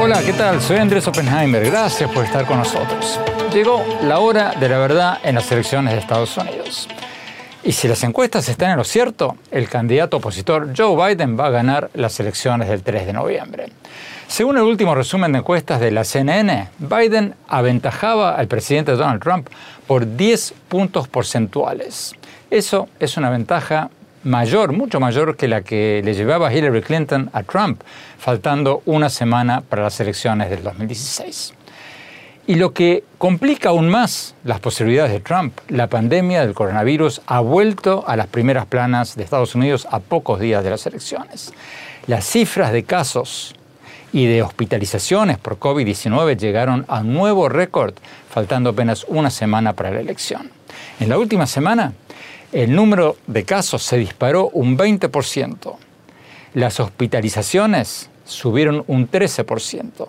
Hola, ¿qué tal? Soy Andrés Oppenheimer. Gracias por estar con nosotros. Llegó la hora de la verdad en las elecciones de Estados Unidos. Y si las encuestas están en lo cierto, el candidato opositor Joe Biden va a ganar las elecciones del 3 de noviembre. Según el último resumen de encuestas de la CNN, Biden aventajaba al presidente Donald Trump por 10 puntos porcentuales. Eso es una ventaja mayor, mucho mayor que la que le llevaba Hillary Clinton a Trump, faltando una semana para las elecciones del 2016. Y lo que complica aún más las posibilidades de Trump, la pandemia del coronavirus ha vuelto a las primeras planas de Estados Unidos a pocos días de las elecciones. Las cifras de casos y de hospitalizaciones por COVID-19 llegaron a nuevo récord, faltando apenas una semana para la elección. En la última semana, el número de casos se disparó un 20%. Las hospitalizaciones subieron un 13%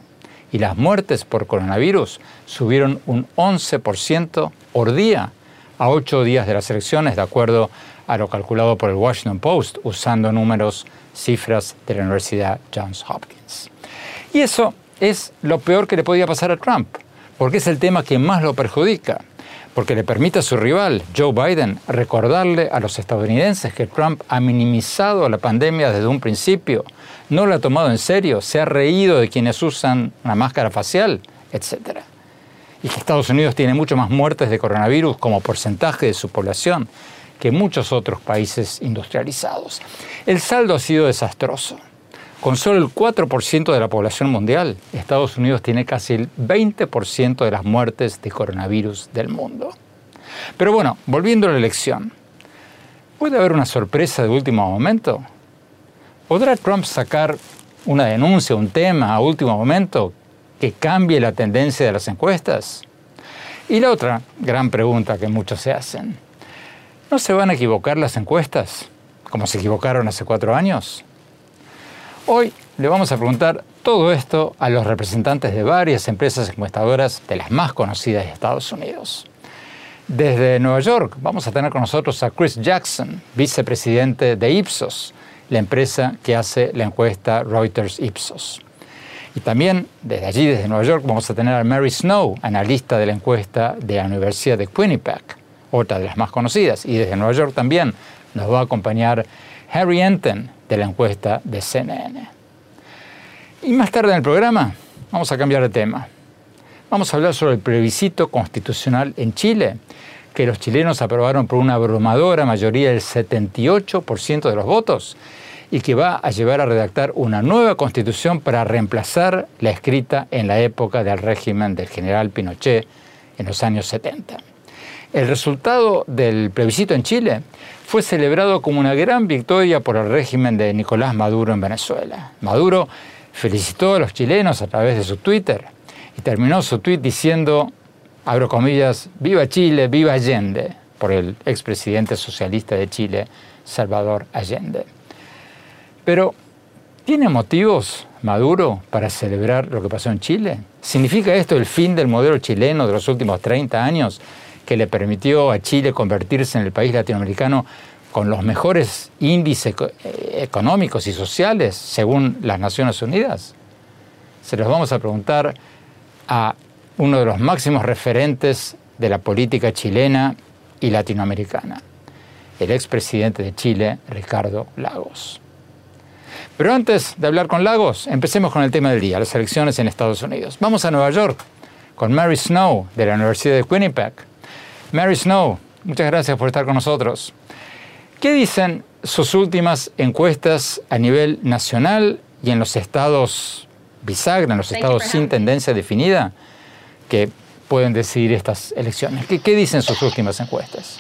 y las muertes por coronavirus subieron un 11% por día a ocho días de las elecciones, de acuerdo a lo calculado por el Washington Post, usando números, cifras de la Universidad Johns Hopkins. Y eso es lo peor que le podía pasar a Trump, porque es el tema que más lo perjudica, porque le permite a su rival, Joe Biden, recordarle a los estadounidenses que Trump ha minimizado la pandemia desde un principio, no lo ha tomado en serio, se ha reído de quienes usan una máscara facial, etc. Y que Estados Unidos tiene mucho más muertes de coronavirus como porcentaje de su población que muchos otros países industrializados. El saldo ha sido desastroso. Con solo el 4% de la población mundial, Estados Unidos tiene casi el 20% de las muertes de coronavirus del mundo. Pero bueno, volviendo a la elección, ¿puede haber una sorpresa de último momento? ¿Podrá Trump sacar una denuncia, un tema a último momento que cambie la tendencia de las encuestas? Y la otra gran pregunta que muchos se hacen, ¿no se van a equivocar las encuestas como se equivocaron hace cuatro años? Hoy le vamos a preguntar todo esto a los representantes de varias empresas encuestadoras de las más conocidas de Estados Unidos. Desde Nueva York vamos a tener con nosotros a Chris Jackson, vicepresidente de Ipsos, la empresa que hace la encuesta Reuters Ipsos. Y también desde allí, desde Nueva York, vamos a tener a Mary Snow, analista de la encuesta de la Universidad de Quinnipiac, otra de las más conocidas. Y desde Nueva York también nos va a acompañar Harry Enten, de la encuesta de CNN. Y más tarde en el programa vamos a cambiar de tema. Vamos a hablar sobre el plebiscito constitucional en Chile, que los chilenos aprobaron por una abrumadora mayoría del 78% de los votos y que va a llevar a redactar una nueva constitución para reemplazar la escrita en la época del régimen del general Pinochet en los años 70. El resultado del plebiscito en Chile fue celebrado como una gran victoria por el régimen de Nicolás Maduro en Venezuela. Maduro felicitó a los chilenos a través de su Twitter y terminó su tweet diciendo, abro comillas, viva Chile, viva Allende, por el expresidente socialista de Chile, Salvador Allende. Pero, ¿tiene motivos Maduro para celebrar lo que pasó en Chile? ¿Significa esto el fin del modelo chileno de los últimos 30 años que le permitió a Chile convertirse en el país latinoamericano con los mejores índices eh, económicos y sociales según las Naciones Unidas? Se los vamos a preguntar a uno de los máximos referentes de la política chilena y latinoamericana, el expresidente de Chile, Ricardo Lagos. Pero antes de hablar con Lagos, empecemos con el tema del día, las elecciones en Estados Unidos. Vamos a Nueva York con Mary Snow de la Universidad de Winnipeg. Mary Snow, muchas gracias por estar con nosotros. ¿Qué dicen sus últimas encuestas a nivel nacional y en los estados bisagra, en los estados sin tendencia definida, que pueden decidir estas elecciones? ¿Qué, qué dicen sus últimas encuestas?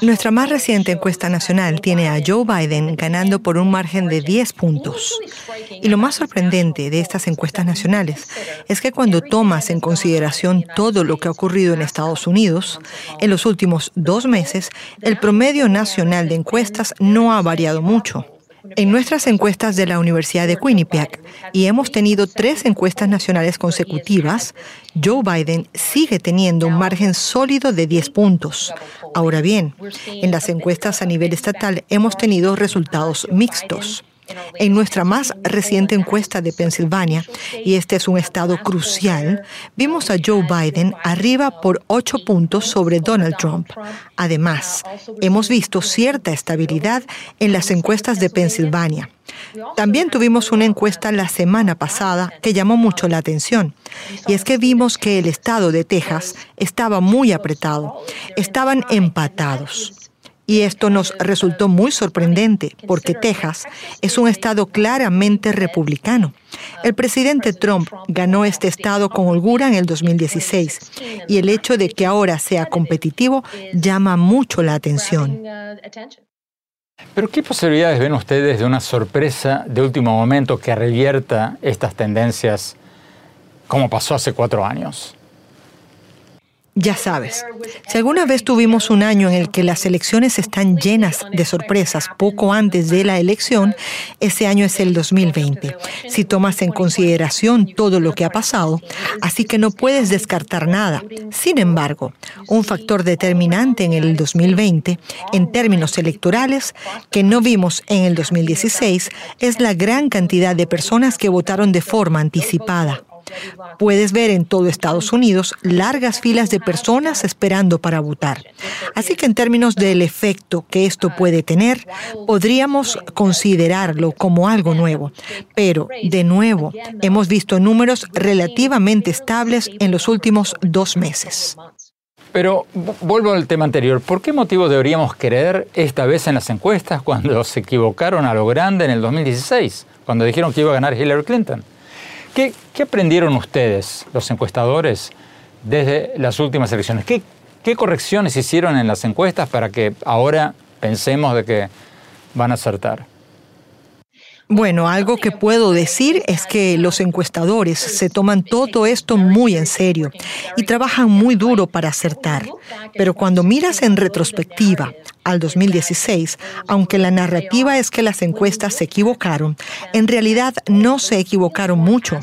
Nuestra más reciente encuesta nacional tiene a Joe Biden ganando por un margen de 10 puntos. Y lo más sorprendente de estas encuestas nacionales es que cuando tomas en consideración todo lo que ha ocurrido en Estados Unidos, en los últimos dos meses, el promedio nacional de encuestas no ha variado mucho. En nuestras encuestas de la Universidad de Quinnipiac, y hemos tenido tres encuestas nacionales consecutivas, Joe Biden sigue teniendo un margen sólido de 10 puntos. Ahora bien, en las encuestas a nivel estatal hemos tenido resultados mixtos. En nuestra más reciente encuesta de Pensilvania, y este es un estado crucial, vimos a Joe Biden arriba por ocho puntos sobre Donald Trump. Además, hemos visto cierta estabilidad en las encuestas de Pensilvania. También tuvimos una encuesta la semana pasada que llamó mucho la atención, y es que vimos que el estado de Texas estaba muy apretado, estaban empatados. Y esto nos resultó muy sorprendente porque Texas es un estado claramente republicano. El presidente Trump ganó este estado con holgura en el 2016 y el hecho de que ahora sea competitivo llama mucho la atención. Pero ¿qué posibilidades ven ustedes de una sorpresa de último momento que revierta estas tendencias como pasó hace cuatro años? Ya sabes, si alguna vez tuvimos un año en el que las elecciones están llenas de sorpresas poco antes de la elección, ese año es el 2020, si tomas en consideración todo lo que ha pasado, así que no puedes descartar nada. Sin embargo, un factor determinante en el 2020, en términos electorales, que no vimos en el 2016, es la gran cantidad de personas que votaron de forma anticipada. Puedes ver en todo Estados Unidos largas filas de personas esperando para votar. Así que en términos del efecto que esto puede tener, podríamos considerarlo como algo nuevo. Pero, de nuevo, hemos visto números relativamente estables en los últimos dos meses. Pero vuelvo al tema anterior. ¿Por qué motivo deberíamos creer esta vez en las encuestas cuando se equivocaron a lo grande en el 2016, cuando dijeron que iba a ganar Hillary Clinton? ¿Qué, aprendieron ustedes, los encuestadores, desde las últimas elecciones? ¿Qué, ¿Qué correcciones hicieron en las encuestas para que ahora pensemos de que van a acertar? Bueno, algo que puedo decir es que los encuestadores se toman todo esto muy en serio y trabajan muy duro para acertar. Pero cuando miras en retrospectiva al 2016, aunque la narrativa es que las encuestas se equivocaron, en realidad no se equivocaron mucho.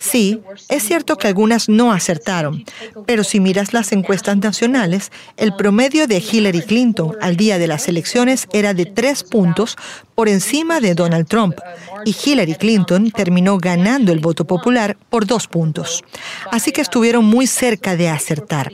Sí, es cierto que algunas no acertaron, pero si miras las encuestas nacionales, el promedio de Hillary Clinton al día de las elecciones era de tres puntos por encima de Donald Trump, y Hillary Clinton terminó ganando el voto popular por dos puntos. Así que estuvieron muy cerca de acertar.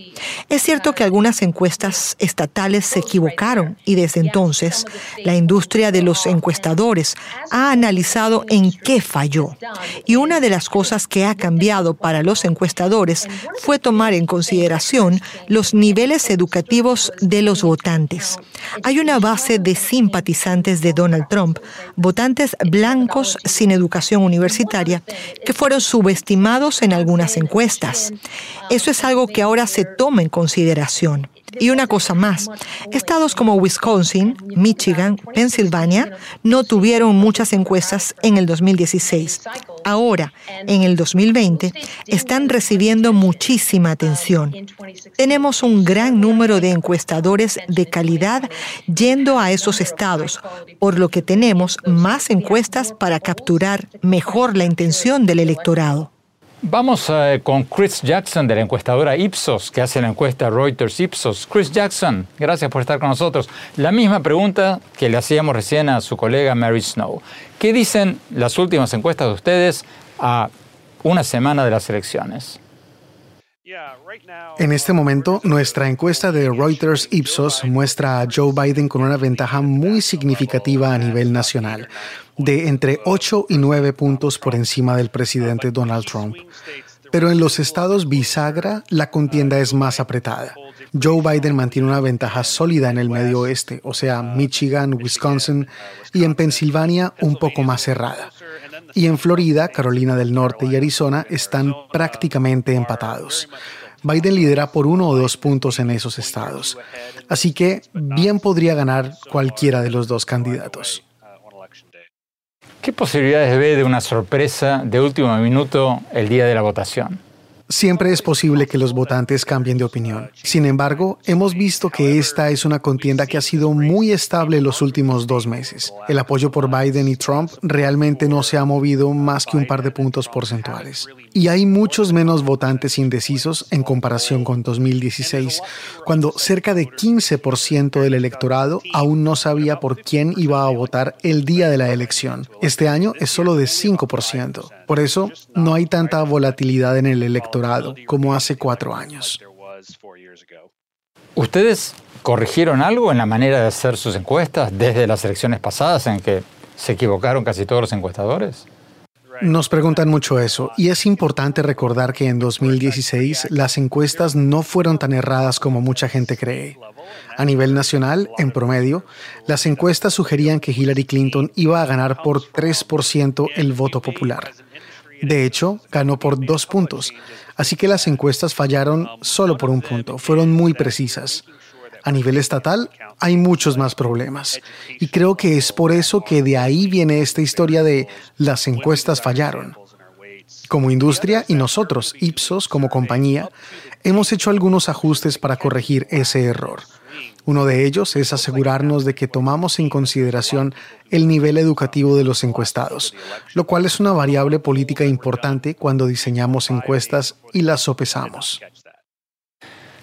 Es cierto que algunas encuestas estatales se equivocaron y desde entonces la industria de los encuestadores ha analizado en qué falló. Y una de las cosas que ha cambiado para los encuestadores fue tomar en consideración los niveles educativos de los votantes. Hay una base de simpatizantes de Donald Trump, votantes blancos sin educación universitaria, que fueron subestimados en algunas encuestas. Eso es algo que ahora se toma en consideración. Y una cosa más, estados como Wisconsin, Michigan, Pensilvania no tuvieron muchas encuestas en el 2016. Ahora, en el 2020, están recibiendo muchísima atención. Tenemos un gran número de encuestadores de calidad yendo a esos estados, por lo que tenemos más encuestas para capturar mejor la intención del electorado. Vamos eh, con Chris Jackson de la encuestadora Ipsos, que hace la encuesta Reuters Ipsos. Chris Jackson, gracias por estar con nosotros. La misma pregunta que le hacíamos recién a su colega Mary Snow. ¿Qué dicen las últimas encuestas de ustedes a una semana de las elecciones? En este momento, nuestra encuesta de Reuters Ipsos muestra a Joe Biden con una ventaja muy significativa a nivel nacional, de entre 8 y 9 puntos por encima del presidente Donald Trump. Pero en los estados bisagra, la contienda es más apretada. Joe Biden mantiene una ventaja sólida en el medio oeste, o sea, Michigan, Wisconsin, y en Pensilvania un poco más cerrada. Y en Florida, Carolina del Norte y Arizona están prácticamente empatados. Biden lidera por uno o dos puntos en esos estados. Así que bien podría ganar cualquiera de los dos candidatos. ¿Qué posibilidades ve de una sorpresa de último minuto el día de la votación? Siempre es posible que los votantes cambien de opinión. Sin embargo, hemos visto que esta es una contienda que ha sido muy estable los últimos dos meses. El apoyo por Biden y Trump realmente no se ha movido más que un par de puntos porcentuales. Y hay muchos menos votantes indecisos en comparación con 2016, cuando cerca de 15% del electorado aún no sabía por quién iba a votar el día de la elección. Este año es solo de 5%. Por eso, no hay tanta volatilidad en el electorado como hace cuatro años. ¿Ustedes corrigieron algo en la manera de hacer sus encuestas desde las elecciones pasadas en que se equivocaron casi todos los encuestadores? Nos preguntan mucho eso y es importante recordar que en 2016 las encuestas no fueron tan erradas como mucha gente cree. A nivel nacional, en promedio, las encuestas sugerían que Hillary Clinton iba a ganar por 3% el voto popular. De hecho, ganó por dos puntos, así que las encuestas fallaron solo por un punto, fueron muy precisas. A nivel estatal hay muchos más problemas y creo que es por eso que de ahí viene esta historia de las encuestas fallaron. Como industria y nosotros, Ipsos, como compañía, hemos hecho algunos ajustes para corregir ese error. Uno de ellos es asegurarnos de que tomamos en consideración el nivel educativo de los encuestados, lo cual es una variable política importante cuando diseñamos encuestas y las sopesamos.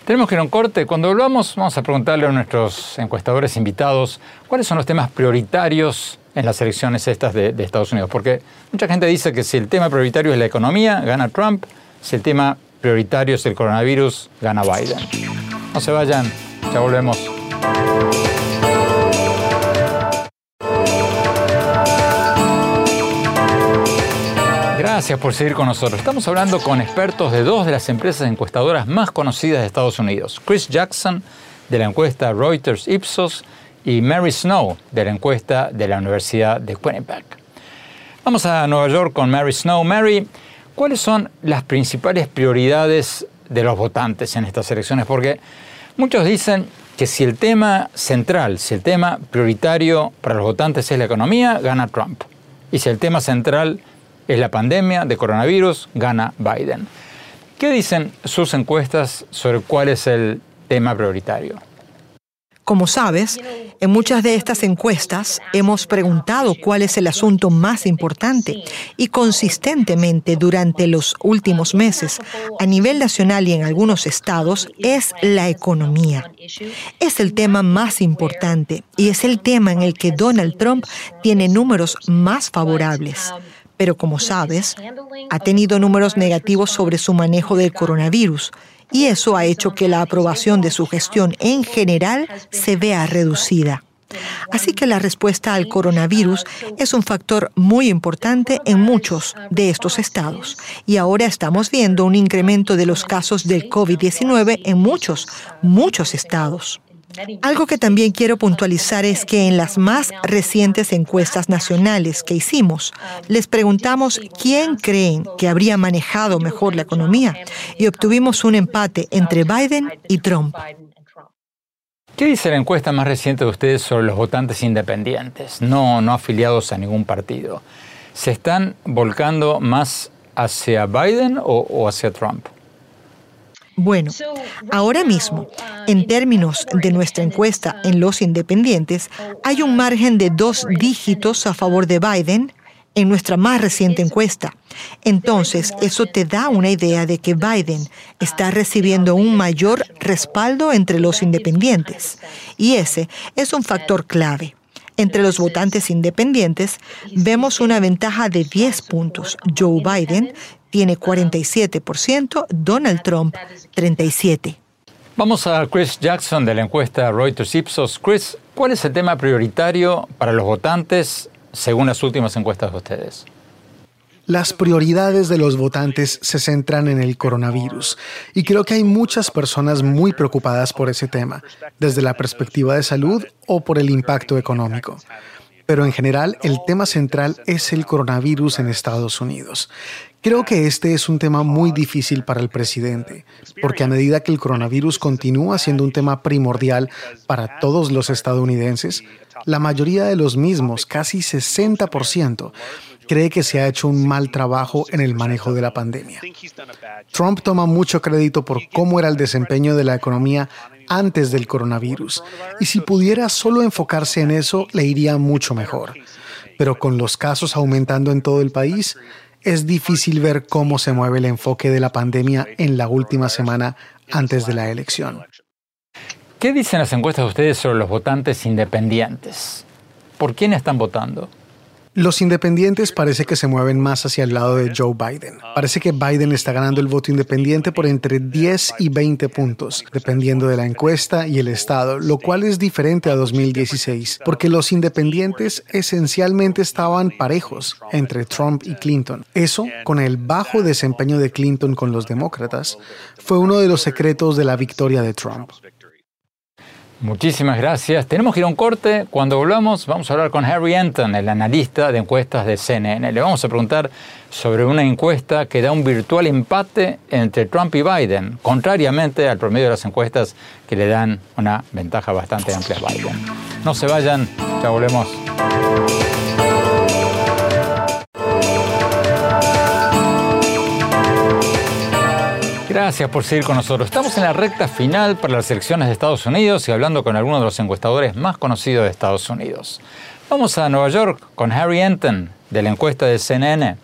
Tenemos que ir a un corte. Cuando volvamos, vamos a preguntarle a nuestros encuestadores invitados cuáles son los temas prioritarios en las elecciones estas de, de, Estados Unidos. Porque mucha gente dice que si el tema prioritario es la economía, gana Trump. Si el tema prioritario es el coronavirus, gana Biden. No se vayan, ya volvemos. Gracias por seguir con nosotros. Estamos hablando con expertos de dos de las empresas encuestadoras más conocidas de Estados Unidos. Chris Jackson, de la encuesta Reuters Ipsos, y Mary Snow, de la encuesta de la Universidad de Quinnipiac. Vamos a Nueva York con Mary Snow. Mary, ¿cuáles son las principales prioridades de los votantes en estas elecciones? Porque muchos dicen que si el tema central, si el tema prioritario para los votantes es la economía, gana Trump. Y si el tema central es la pandemia de coronavirus, gana Biden. ¿Qué dicen sus encuestas sobre cuál es el tema prioritario? Como sabes, en muchas de estas encuestas hemos preguntado cuál es el asunto más importante y consistentemente durante los últimos meses, a nivel nacional y en algunos estados, es la economía. Es el tema más importante y es el tema en el que Donald Trump tiene números más favorables pero como sabes, ha tenido números negativos sobre su manejo del coronavirus y eso ha hecho que la aprobación de su gestión en general se vea reducida. Así que la respuesta al coronavirus es un factor muy importante en muchos de estos estados. Y ahora estamos viendo un incremento de los casos del COVID-19 en muchos, muchos estados. Algo que también quiero puntualizar es que en las más recientes encuestas nacionales que hicimos, les preguntamos quién creen que habría manejado mejor la economía y obtuvimos un empate entre Biden y Trump. ¿Qué dice la encuesta más reciente de ustedes sobre los votantes independientes, no, no afiliados a ningún partido? ¿Se están volcando más hacia Biden o, o hacia Trump? Bueno, ahora mismo, en términos de nuestra encuesta en los independientes, hay un margen de dos dígitos a favor de Biden en nuestra más reciente encuesta. Entonces, eso te da una idea de que Biden está recibiendo un mayor respaldo entre los independientes. Y ese es un factor clave. Entre los votantes independientes vemos una ventaja de 10 puntos. Joe Biden tiene 47%, Donald Trump 37%. Vamos a Chris Jackson de la encuesta Reuters Ipsos. Chris, ¿cuál es el tema prioritario para los votantes según las últimas encuestas de ustedes? Las prioridades de los votantes se centran en el coronavirus y creo que hay muchas personas muy preocupadas por ese tema, desde la perspectiva de salud o por el impacto económico. pero en general el tema central es el coronavirus en Estados Unidos. Creo que este es un tema muy difícil para el presidente, porque a medida que el coronavirus continúa siendo un tema primordial para todos los estadounidenses, la mayoría de los mismos, casi 60%, cree que se ha hecho un mal trabajo en el manejo de la pandemia. Trump toma mucho crédito por cómo era el desempeño de la economía antes del coronavirus, y si pudiera solo enfocarse en eso, le iría mucho mejor. Pero con los casos aumentando en todo el país, es difícil ver cómo se mueve el enfoque de la pandemia en la última semana antes de la elección. ¿Qué dicen las encuestas de ustedes sobre los votantes independientes? ¿Por quién están votando? Los independientes parece que se mueven más hacia el lado de Joe Biden. Parece que Biden está ganando el voto independiente por entre 10 y 20 puntos, dependiendo de la encuesta y el estado, lo cual es diferente a 2016, porque los independientes esencialmente estaban parejos entre Trump y Clinton. Eso, con el bajo desempeño de Clinton con los demócratas, fue uno de los secretos de la victoria de Trump. Muchísimas gracias. Tenemos que ir a un corte. Cuando volvamos vamos a hablar con Harry Anton, el analista de encuestas de CNN. Le vamos a preguntar sobre una encuesta que da un virtual empate entre Trump y Biden, contrariamente al promedio de las encuestas que le dan una ventaja bastante amplia a Biden. No se vayan, ya volvemos. Gracias por seguir con nosotros. Estamos en la recta final para las elecciones de Estados Unidos y hablando con algunos de los encuestadores más conocidos de Estados Unidos. Vamos a Nueva York con Harry Enton de la encuesta de CNN.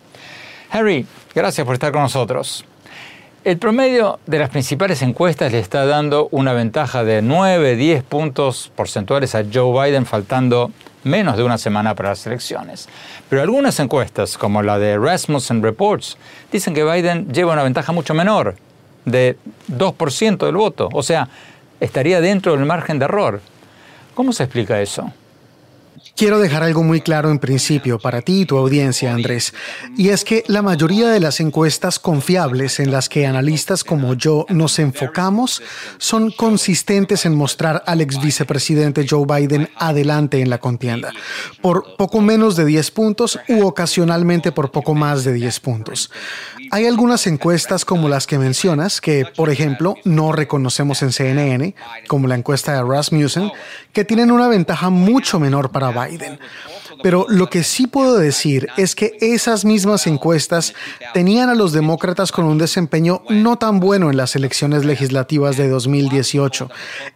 Harry, gracias por estar con nosotros. El promedio de las principales encuestas le está dando una ventaja de 9, 10 puntos porcentuales a Joe Biden faltando menos de una semana para las elecciones. Pero algunas encuestas, como la de Rasmussen Reports, dicen que Biden lleva una ventaja mucho menor, de 2% del voto. O sea, estaría dentro del margen de error. ¿Cómo se explica eso? Quiero dejar algo muy claro en principio para ti y tu audiencia, Andrés, y es que la mayoría de las encuestas confiables en las que analistas como yo nos enfocamos son consistentes en mostrar al ex vicepresidente Joe Biden adelante en la contienda, por poco menos de 10 puntos u ocasionalmente por poco más de 10 puntos. Hay algunas encuestas como las que mencionas, que por ejemplo no reconocemos en CNN, como la encuesta de Rasmussen, que tienen una ventaja mucho menor para Biden. Pero lo que sí puedo decir es que esas mismas encuestas tenían a los demócratas con un desempeño no tan bueno en las elecciones legislativas de 2018,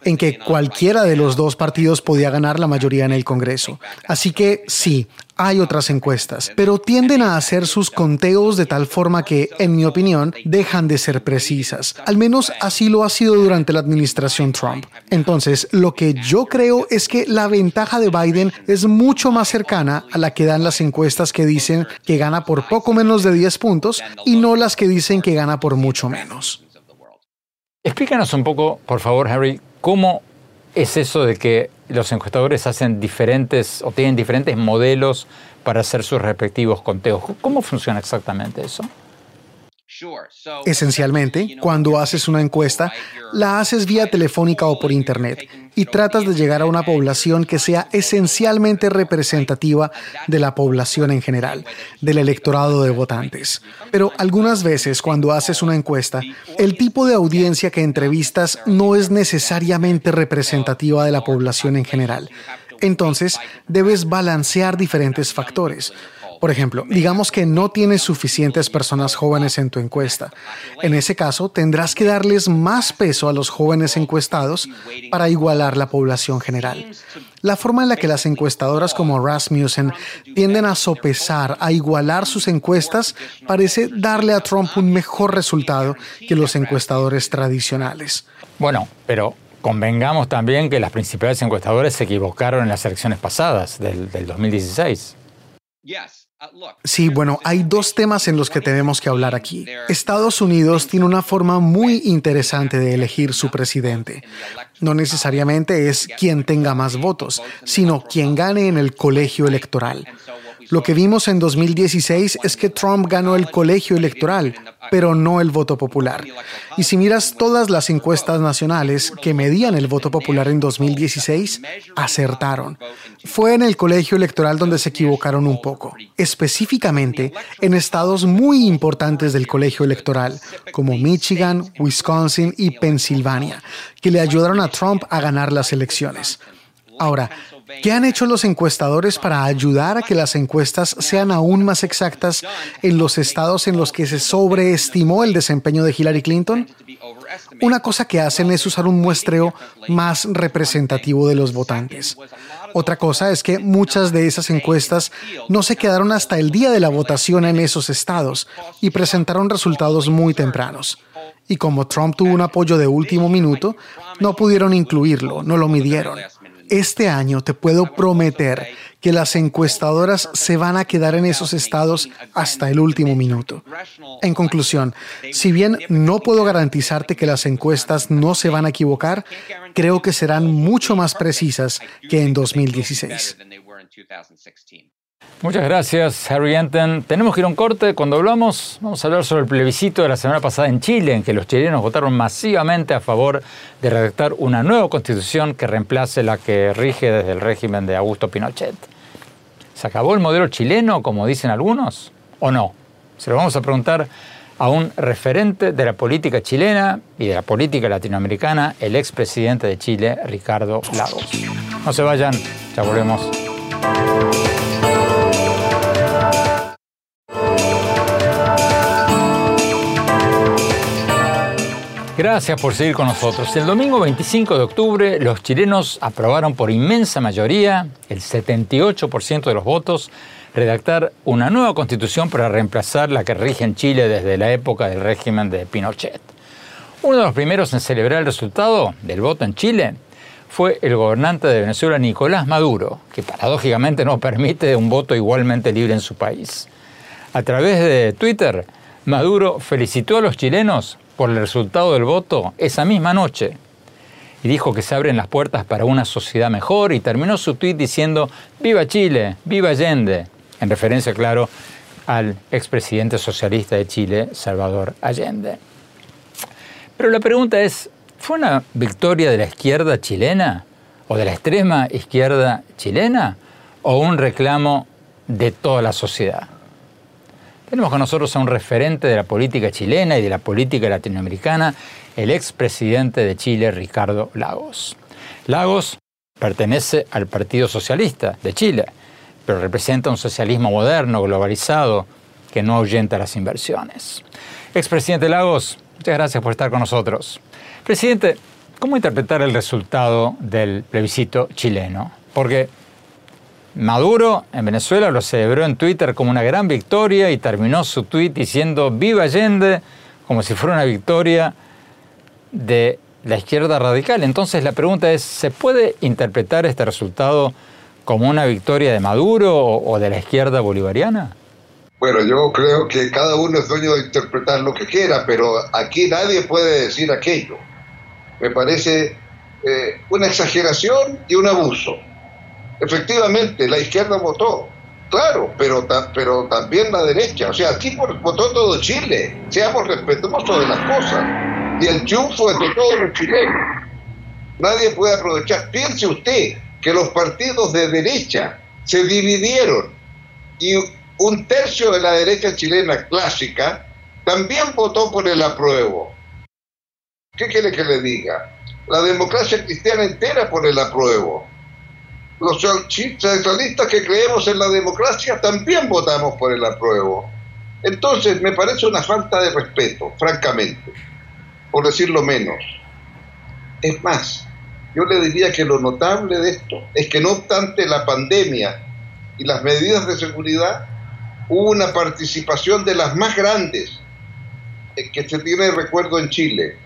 en que cualquiera de los dos partidos podía ganar la mayoría en el Congreso. Así que sí, hay otras encuestas, pero tienden a hacer sus conteos de tal forma que, en mi opinión, dejan de ser precisas. Al menos así lo ha sido durante la administración Trump. Entonces, lo que yo creo es que la ventaja de Biden es mucho más cercana a la que dan las encuestas que dicen que gana por poco menos de 10 puntos y no las que dicen que gana por mucho menos. Explícanos un poco, por favor, Harry, cómo es eso de que los encuestadores hacen diferentes o tienen diferentes modelos para hacer sus respectivos conteos. ¿Cómo funciona exactamente eso? Esencialmente, cuando haces una encuesta, la haces vía telefónica o por Internet y tratas de llegar a una población que sea esencialmente representativa de la población en general, del electorado de votantes. Pero algunas veces cuando haces una encuesta, el tipo de audiencia que entrevistas no es necesariamente representativa de la población en general. Entonces, debes balancear diferentes factores. Por ejemplo, digamos que no tienes suficientes personas jóvenes en tu encuesta. En ese caso, tendrás que darles más peso a los jóvenes encuestados para igualar la población general. La forma en la que las encuestadoras como Rasmussen tienden a sopesar, a igualar sus encuestas, parece darle a Trump un mejor resultado que los encuestadores tradicionales. Bueno, pero convengamos también que las principales encuestadoras se equivocaron en las elecciones pasadas del, del 2016. Sí, bueno, hay dos temas en los que tenemos que hablar aquí. Estados Unidos tiene una forma muy interesante de elegir su presidente. No necesariamente es quien tenga más votos, sino quien gane en el colegio electoral. Lo que vimos en 2016 es que Trump ganó el colegio electoral, pero no el voto popular. Y si miras todas las encuestas nacionales que medían el voto popular en 2016, acertaron. Fue en el colegio electoral donde se equivocaron un poco, específicamente en estados muy importantes del colegio electoral, como Michigan, Wisconsin y Pensilvania, que le ayudaron a Trump a ganar las elecciones. Ahora, ¿Qué han hecho los encuestadores para ayudar a que las encuestas sean aún más exactas en los estados en los que se sobreestimó el desempeño de Hillary Clinton? Una cosa que hacen es usar un muestreo más representativo de los votantes. Otra cosa es que muchas de esas encuestas no se quedaron hasta el día de la votación en esos estados y presentaron resultados muy tempranos. Y como Trump tuvo un apoyo de último minuto, no pudieron incluirlo, no lo midieron. Este año te puedo prometer que las encuestadoras se van a quedar en esos estados hasta el último minuto. En conclusión, si bien no puedo garantizarte que las encuestas no se van a equivocar, creo que serán mucho más precisas que en 2016. Muchas gracias, Harry Enten. Tenemos que ir a un corte. Cuando hablamos, vamos a hablar sobre el plebiscito de la semana pasada en Chile, en que los chilenos votaron masivamente a favor de redactar una nueva constitución que reemplace la que rige desde el régimen de Augusto Pinochet. ¿Se acabó el modelo chileno, como dicen algunos, o no? Se lo vamos a preguntar a un referente de la política chilena y de la política latinoamericana, el expresidente de Chile, Ricardo Lagos. No se vayan, ya volvemos. Gracias por seguir con nosotros. El domingo 25 de octubre los chilenos aprobaron por inmensa mayoría, el 78% de los votos, redactar una nueva constitución para reemplazar la que rige en Chile desde la época del régimen de Pinochet. Uno de los primeros en celebrar el resultado del voto en Chile fue el gobernante de Venezuela, Nicolás Maduro, que paradójicamente no permite un voto igualmente libre en su país. A través de Twitter, Maduro felicitó a los chilenos por el resultado del voto esa misma noche y dijo que se abren las puertas para una sociedad mejor y terminó su tuit diciendo Viva Chile, viva Allende, en referencia, claro, al expresidente socialista de Chile, Salvador Allende. Pero la pregunta es, ¿fue una victoria de la izquierda chilena o de la extrema izquierda chilena o un reclamo de toda la sociedad? Tenemos con nosotros a un referente de la política chilena y de la política latinoamericana, el expresidente de Chile, Ricardo Lagos. Lagos pertenece al Partido Socialista de Chile, pero representa un socialismo moderno, globalizado, que no ahuyenta las inversiones. Expresidente Lagos, muchas gracias por estar con nosotros. Presidente, ¿cómo interpretar el resultado del plebiscito chileno? Porque Maduro en Venezuela lo celebró en Twitter como una gran victoria y terminó su tweet diciendo viva Allende como si fuera una victoria de la izquierda radical. Entonces la pregunta es, ¿se puede interpretar este resultado como una victoria de Maduro o, de la izquierda bolivariana? Bueno, yo creo que cada uno es dueño de interpretar lo que quiera, pero aquí nadie puede decir aquello. Me parece eh, una exageración y un abuso. Efectivamente, la izquierda votó, claro, pero, pero también la derecha. O sea, aquí votó todo Chile. Seamos respetuosos de las cosas. Y el triunfo es de todos los chilenos. Nadie puede aprovechar. Piense usted que los partidos de derecha se dividieron y un tercio de la derecha chilena clásica también votó por el apruebo. ¿Qué quiere que le diga? La democracia cristiana entera por el apruebo los centralistas que creemos en la democracia también votamos por el apruebo. Entonces, me parece una falta de respeto, francamente, por decirlo menos. Es más, yo le diría que lo notable de esto es que no obstante la pandemia y las medidas de seguridad, hubo una participación de las más grandes que se tiene recuerdo en Chile.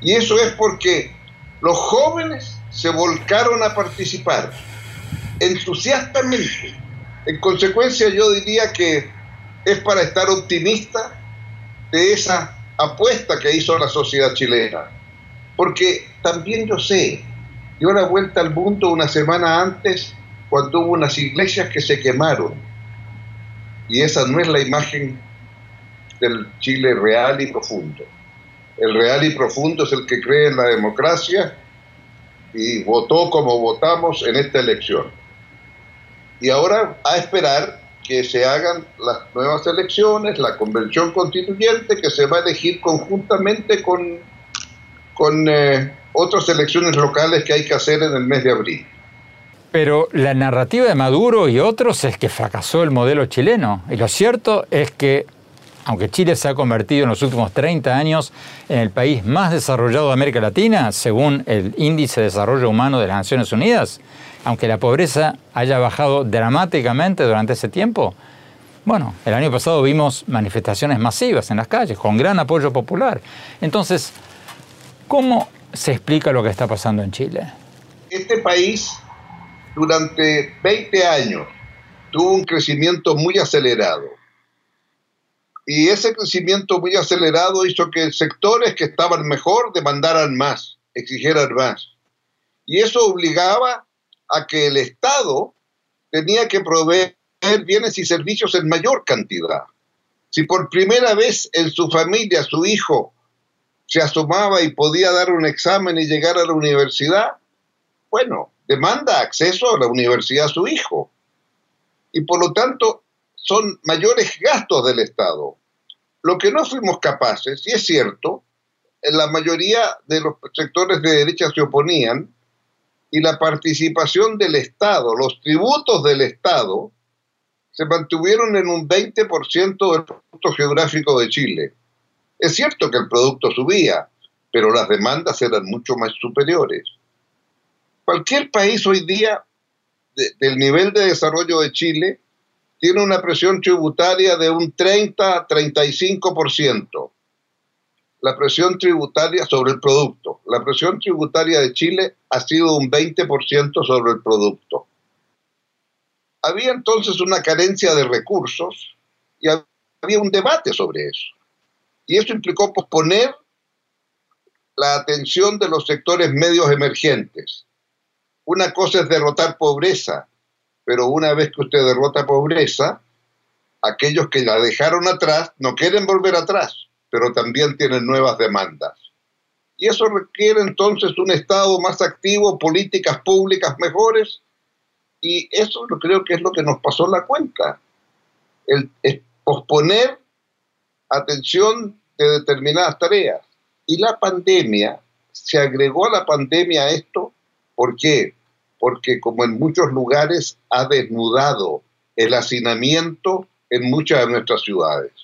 Y eso es porque los jóvenes se volcaron a participar entusiastamente. En consecuencia, yo diría que es para estar optimista de esa apuesta que hizo la sociedad chilena. Porque también yo sé, yo la vuelta al mundo una semana antes, cuando hubo unas iglesias que se quemaron, Y esa no es la imagen del Chile real y profundo. El real y profundo es el que cree en la democracia y votó como votamos en esta elección. Y ahora a esperar que se hagan las nuevas elecciones, la convención constituyente que se va a elegir conjuntamente con, con eh, otras elecciones locales que hay que hacer en el mes de abril. Pero la narrativa de Maduro y otros es que fracasó el modelo chileno. Y lo cierto es que, aunque Chile se ha convertido en los últimos 30 años en el país más desarrollado de América Latina, según el Índice de Desarrollo Humano de las Naciones Unidas, aunque la pobreza haya bajado dramáticamente durante ese tiempo, bueno, el año pasado vimos manifestaciones masivas en las calles, con gran apoyo popular. Entonces, ¿cómo se explica lo que está pasando en Chile? Este país durante 20 años tuvo un crecimiento muy acelerado. Y ese crecimiento muy acelerado hizo que sectores que estaban mejor demandaran más, exigieran más. Y eso obligaba a que el Estado tenía que proveer bienes y servicios en mayor cantidad. Si por primera vez en su familia su hijo se asomaba y podía dar un examen y llegar a la universidad, bueno, demanda acceso a la universidad a su hijo. Y por lo tanto son mayores gastos del Estado. Lo que no fuimos capaces, y es cierto, en la mayoría de los sectores de derecha se oponían, y la participación del Estado, los tributos del Estado, se mantuvieron en un 20% del Producto Geográfico de Chile. Es cierto que el producto subía, pero las demandas eran mucho más superiores. Cualquier país hoy día del nivel de desarrollo de Chile tiene una presión tributaria de un 30-35% la presión tributaria sobre el producto. La presión tributaria de Chile ha sido un 20% sobre el producto. Había entonces una carencia de recursos y había un debate sobre eso. Y eso implicó posponer la atención de los sectores medios emergentes. Una cosa es derrotar pobreza, pero una vez que usted derrota pobreza, aquellos que la dejaron atrás no quieren volver atrás pero también tienen nuevas demandas. Y eso requiere entonces un Estado más activo, políticas públicas mejores, y eso creo que es lo que nos pasó en la cuenta. El, posponer atención de determinadas tareas. Y la pandemia, se agregó a la pandemia esto, ¿por qué? Porque como en muchos lugares ha desnudado el hacinamiento en muchas de nuestras ciudades.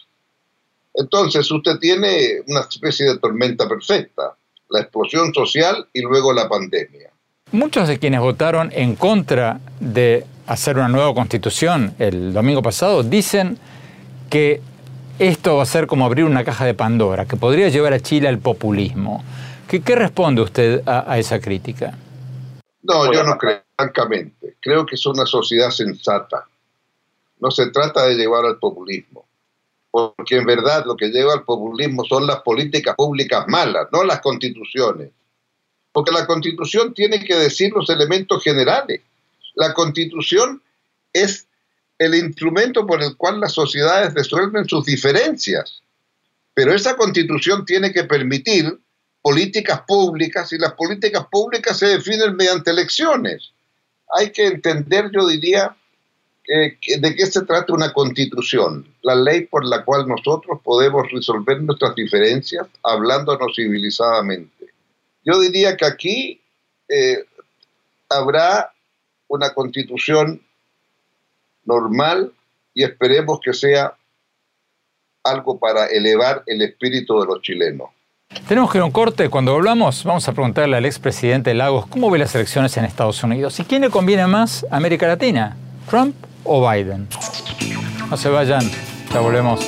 Entonces usted tiene una especie de tormenta perfecta, la explosión social y luego la pandemia. Muchos de quienes votaron en contra de hacer una nueva constitución el domingo pasado dicen que esto va a ser como abrir una caja de Pandora, que podría llevar a Chile al populismo. ¿Qué, responde usted a, a, esa crítica? No, yo no creo, francamente. Creo que es una sociedad sensata. No se trata de llevar al populismo porque en verdad lo que lleva al populismo son las políticas públicas malas, no las constituciones. Porque la constitución tiene que decir los elementos generales. La constitución es el instrumento por el cual las sociedades resuelven sus diferencias. Pero esa constitución tiene que permitir políticas públicas y las políticas públicas se definen mediante elecciones. Hay que entender, yo diría, ¿de qué se trata una constitución? La ley por la cual nosotros podemos resolver nuestras diferencias hablándonos civilizadamente. Yo diría que aquí eh, habrá una constitución normal y esperemos que sea algo para elevar el espíritu de los chilenos. Tenemos que ir a un corte. Cuando volvamos, vamos a preguntarle al expresidente Lagos cómo ve las elecciones en Estados Unidos y quién le conviene más América Latina, Trump o Biden. No se vayan, ya volvemos.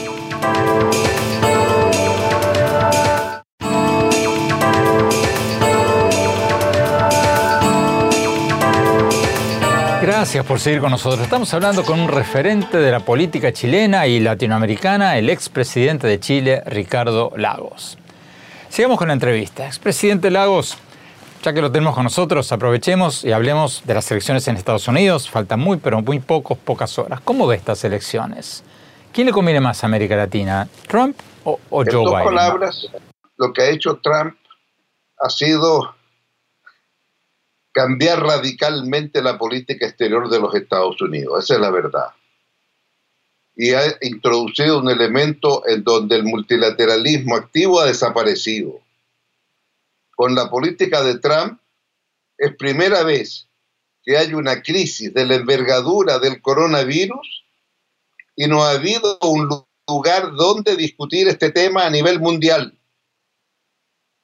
Gracias por seguir con nosotros. Estamos hablando con un referente de la política chilena y latinoamericana, el expresidente de Chile, Ricardo Lagos. Sigamos con la entrevista. Expresidente Lagos, ya que lo tenemos con nosotros, aprovechemos y hablemos de las elecciones en Estados Unidos. Faltan muy, pero muy pocos, pocas horas. ¿Cómo ve estas elecciones? ¿Quién le conviene más a América Latina, Trump o, Joe Biden? En dos palabras, lo que ha hecho Trump ha sido cambiar radicalmente la política exterior de los Estados Unidos, esa es la verdad. Y ha introducido un elemento en donde el multilateralismo activo ha desaparecido. Con la política de Trump es primera vez que hay una crisis de la envergadura del coronavirus y no ha habido un lugar donde discutir este tema a nivel mundial.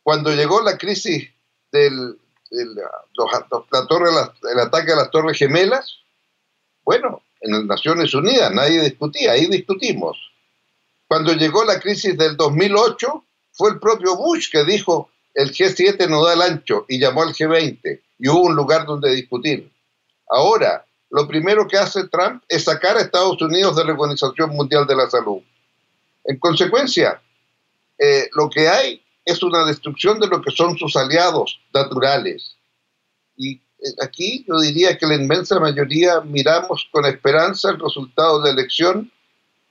Cuando llegó la crisis del el, la el ataque a las Torres Gemelas, bueno, en las Naciones Unidas nadie discutía, ahí discutimos. Cuando llegó la crisis del 2008, fue el propio Bush que dijo, el G7 no da el ancho y llamó al G20 y hubo un lugar donde discutir. Ahora, lo primero que hace Trump es sacar a Estados Unidos de la Organización Mundial de la Salud. En consecuencia, eh, lo que hay es una destrucción de lo que son sus aliados naturales. Y eh, aquí yo diría que la inmensa mayoría miramos con esperanza el resultado de la elección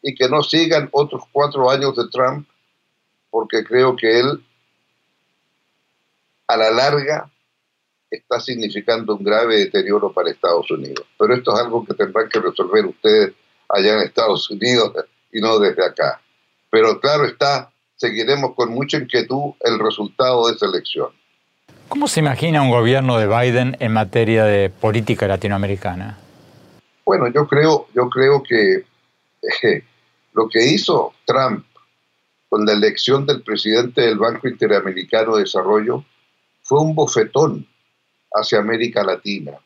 y que no sigan otros cuatro años de Trump, porque creo que él a la larga está significando un grave deterioro para Estados Unidos. Pero esto es algo que tendrán que resolver ustedes allá en Estados Unidos y no desde acá. Pero claro está, seguiremos con mucha inquietud el resultado de esa elección. ¿Cómo se imagina un gobierno de Biden en materia de política latinoamericana? Bueno, yo creo, yo creo que eh, lo que hizo Trump con la elección del presidente del Banco Interamericano de Desarrollo fue un bofetón hacia América Latina.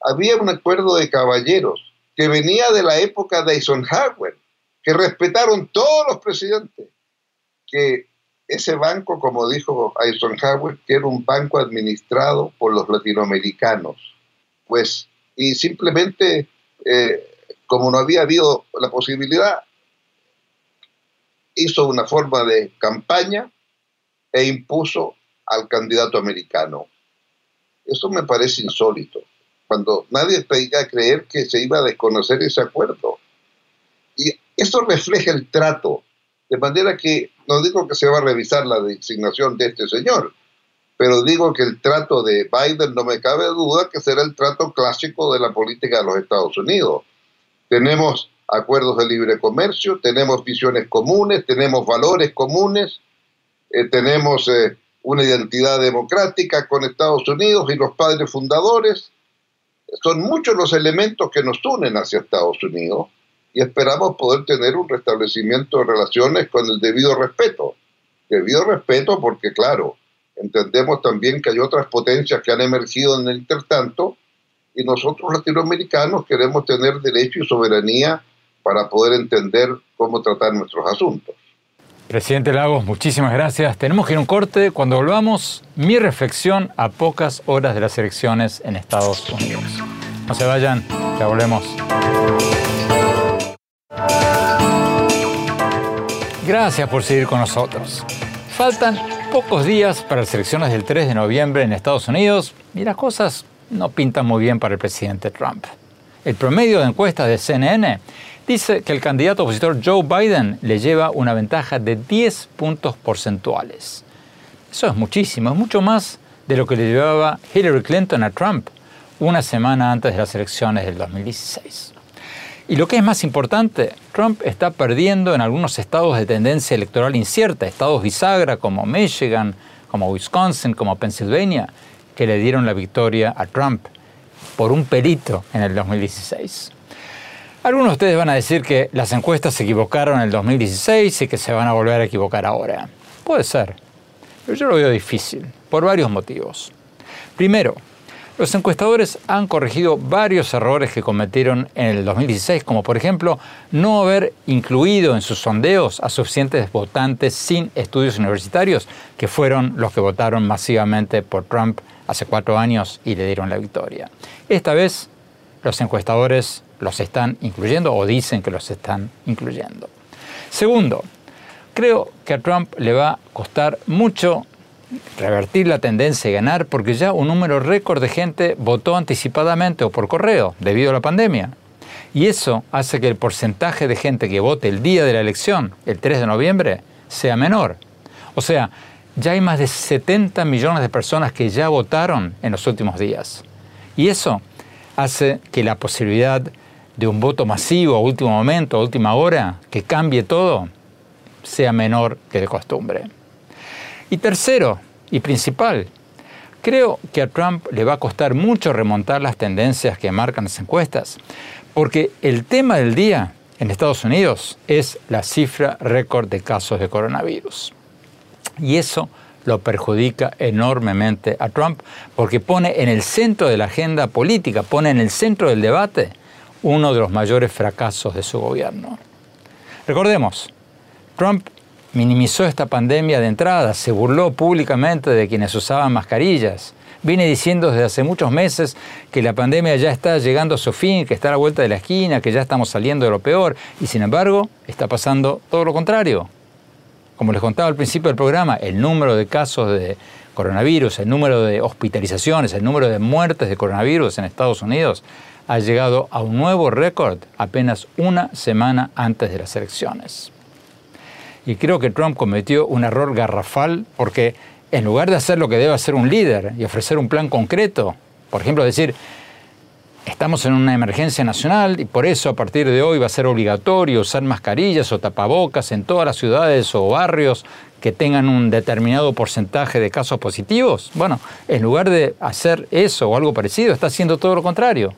Había un acuerdo de caballeros que venía de la época de Eisenhower, que respetaron todos los presidentes, que ese banco, como dijo Eisenhower, que era un banco administrado por los latinoamericanos, pues, y simplemente, eh, como no había habido la posibilidad, hizo una forma de campaña e impuso al candidato americano. Eso me parece insólito, cuando nadie pedía creer que se iba a desconocer ese acuerdo. Y eso refleja el trato, de manera que no digo que se va a revisar la designación de este señor, pero digo que el trato de Biden no me cabe duda que será el trato clásico de la política de los Estados Unidos. Tenemos acuerdos de libre comercio, tenemos visiones comunes, tenemos valores comunes, eh, tenemos eh, una identidad democrática con Estados Unidos y los padres fundadores. Son muchos los elementos que nos unen hacia Estados Unidos y esperamos poder tener un restablecimiento de relaciones con el debido respeto. Debido respeto porque, claro, entendemos también que hay otras potencias que han emergido en el intertanto y nosotros latinoamericanos queremos tener derecho y soberanía para poder entender cómo tratar nuestros asuntos. Presidente Lagos, muchísimas gracias. Tenemos que ir a un corte. Cuando volvamos, mi reflexión a pocas horas de las elecciones en Estados Unidos. No se vayan, ya volvemos. Gracias por seguir con nosotros. Faltan pocos días para las elecciones del 3 de noviembre en Estados Unidos y las cosas no pintan muy bien para el presidente Trump. El promedio de encuestas de CNN dice que el candidato opositor Joe Biden le lleva una ventaja de 10 puntos porcentuales. Eso es muchísimo, es mucho más de lo que le llevaba Hillary Clinton a Trump una semana antes de las elecciones del 2016. Y lo que es más importante, Trump está perdiendo en algunos estados de tendencia electoral incierta, estados bisagra como Michigan, como Wisconsin, como Pennsylvania, que le dieron la victoria a Trump por un pelito en el 2016. Algunos de ustedes van a decir que las encuestas se equivocaron en el 2016 y que se van a volver a equivocar ahora. Puede ser, pero yo lo veo difícil, por varios motivos. Primero, los encuestadores han corregido varios errores que cometieron en el 2016, como por ejemplo no haber incluido en sus sondeos a suficientes votantes sin estudios universitarios, que fueron los que votaron masivamente por Trump hace cuatro años y le dieron la victoria. Esta vez los encuestadores los están incluyendo o dicen que los están incluyendo. Segundo, creo que a Trump le va a costar mucho revertir la tendencia y ganar porque ya un número récord de gente votó anticipadamente o por correo debido a la pandemia. Y eso hace que el porcentaje de gente que vote el día de la elección, el 3 de noviembre, sea menor. O sea, ya hay más de 70 millones de personas que ya votaron en los últimos días. Y eso hace que la posibilidad de un voto masivo a último momento, a última hora, que cambie todo, sea menor que de costumbre. Y tercero, y principal, creo que a Trump le va a costar mucho remontar las tendencias que marcan las encuestas, porque el tema del día en Estados Unidos es la cifra récord de casos de coronavirus. Y eso lo perjudica enormemente a Trump porque pone en el centro de la agenda política, pone en el centro del debate uno de los mayores fracasos de su gobierno. Recordemos, Trump minimizó esta pandemia de entrada, se burló públicamente de quienes usaban mascarillas, viene diciendo desde hace muchos meses que la pandemia ya está llegando a su fin, que está a la vuelta de la esquina, que ya estamos saliendo de lo peor, y sin embargo está pasando todo lo contrario. Como les contaba al principio del programa, el número de casos de coronavirus, el número de hospitalizaciones, el número de muertes de coronavirus en Estados Unidos ha llegado a un nuevo récord apenas una semana antes de las elecciones. Y creo que Trump cometió un error garrafal porque en lugar de hacer lo que debe hacer un líder y ofrecer un plan concreto, por ejemplo, decir, estamos en una emergencia nacional y por eso a partir de hoy va a ser obligatorio usar mascarillas o tapabocas en todas las ciudades o barrios que tengan un determinado porcentaje de casos positivos. Bueno, en lugar de hacer eso o algo parecido, está haciendo todo lo contrario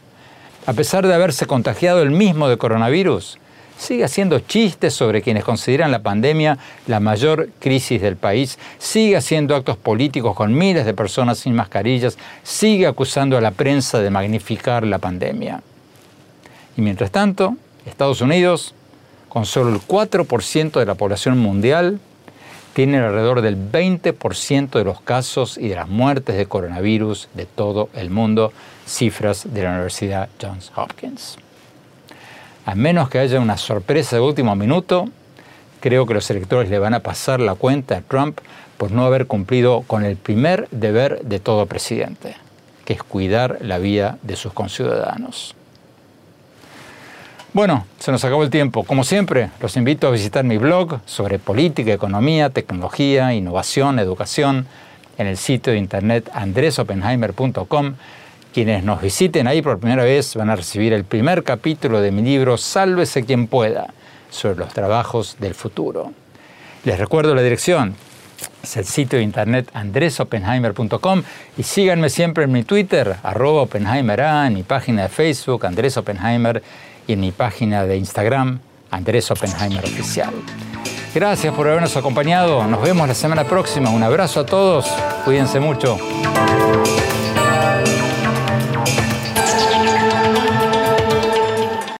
a pesar de haberse contagiado el mismo de coronavirus, sigue haciendo chistes sobre quienes consideran la pandemia la mayor crisis del país, sigue haciendo actos políticos con miles de personas sin mascarillas, sigue acusando a la prensa de magnificar la pandemia. Y mientras tanto, Estados Unidos, con solo el 4% de la población mundial, tiene alrededor del 20% de los casos y de las muertes de coronavirus de todo el mundo, cifras de la Universidad Johns Hopkins. A menos que haya una sorpresa de último minuto, creo que los electores le van a pasar la cuenta a Trump por no haber cumplido con el primer deber de todo presidente, que es cuidar la vida de sus conciudadanos. Bueno, se nos acabó el tiempo. Como siempre, los invito a visitar mi blog sobre política, economía, tecnología, innovación, educación en el sitio de internet andresopenheimer.com. Quienes nos visiten ahí por primera vez van a recibir el primer capítulo de mi libro Sálvese quien pueda sobre los trabajos del futuro. Les recuerdo la dirección. Es el sitio de internet andresopenheimer.com y síganme siempre en mi Twitter, arroba Oppenheimer en mi página de Facebook, Andrés Oppenheimer y en mi página de Instagram, Andrés Oppenheimer Oficial. Gracias por habernos acompañado. Nos vemos la semana próxima. Un abrazo a todos. Cuídense mucho.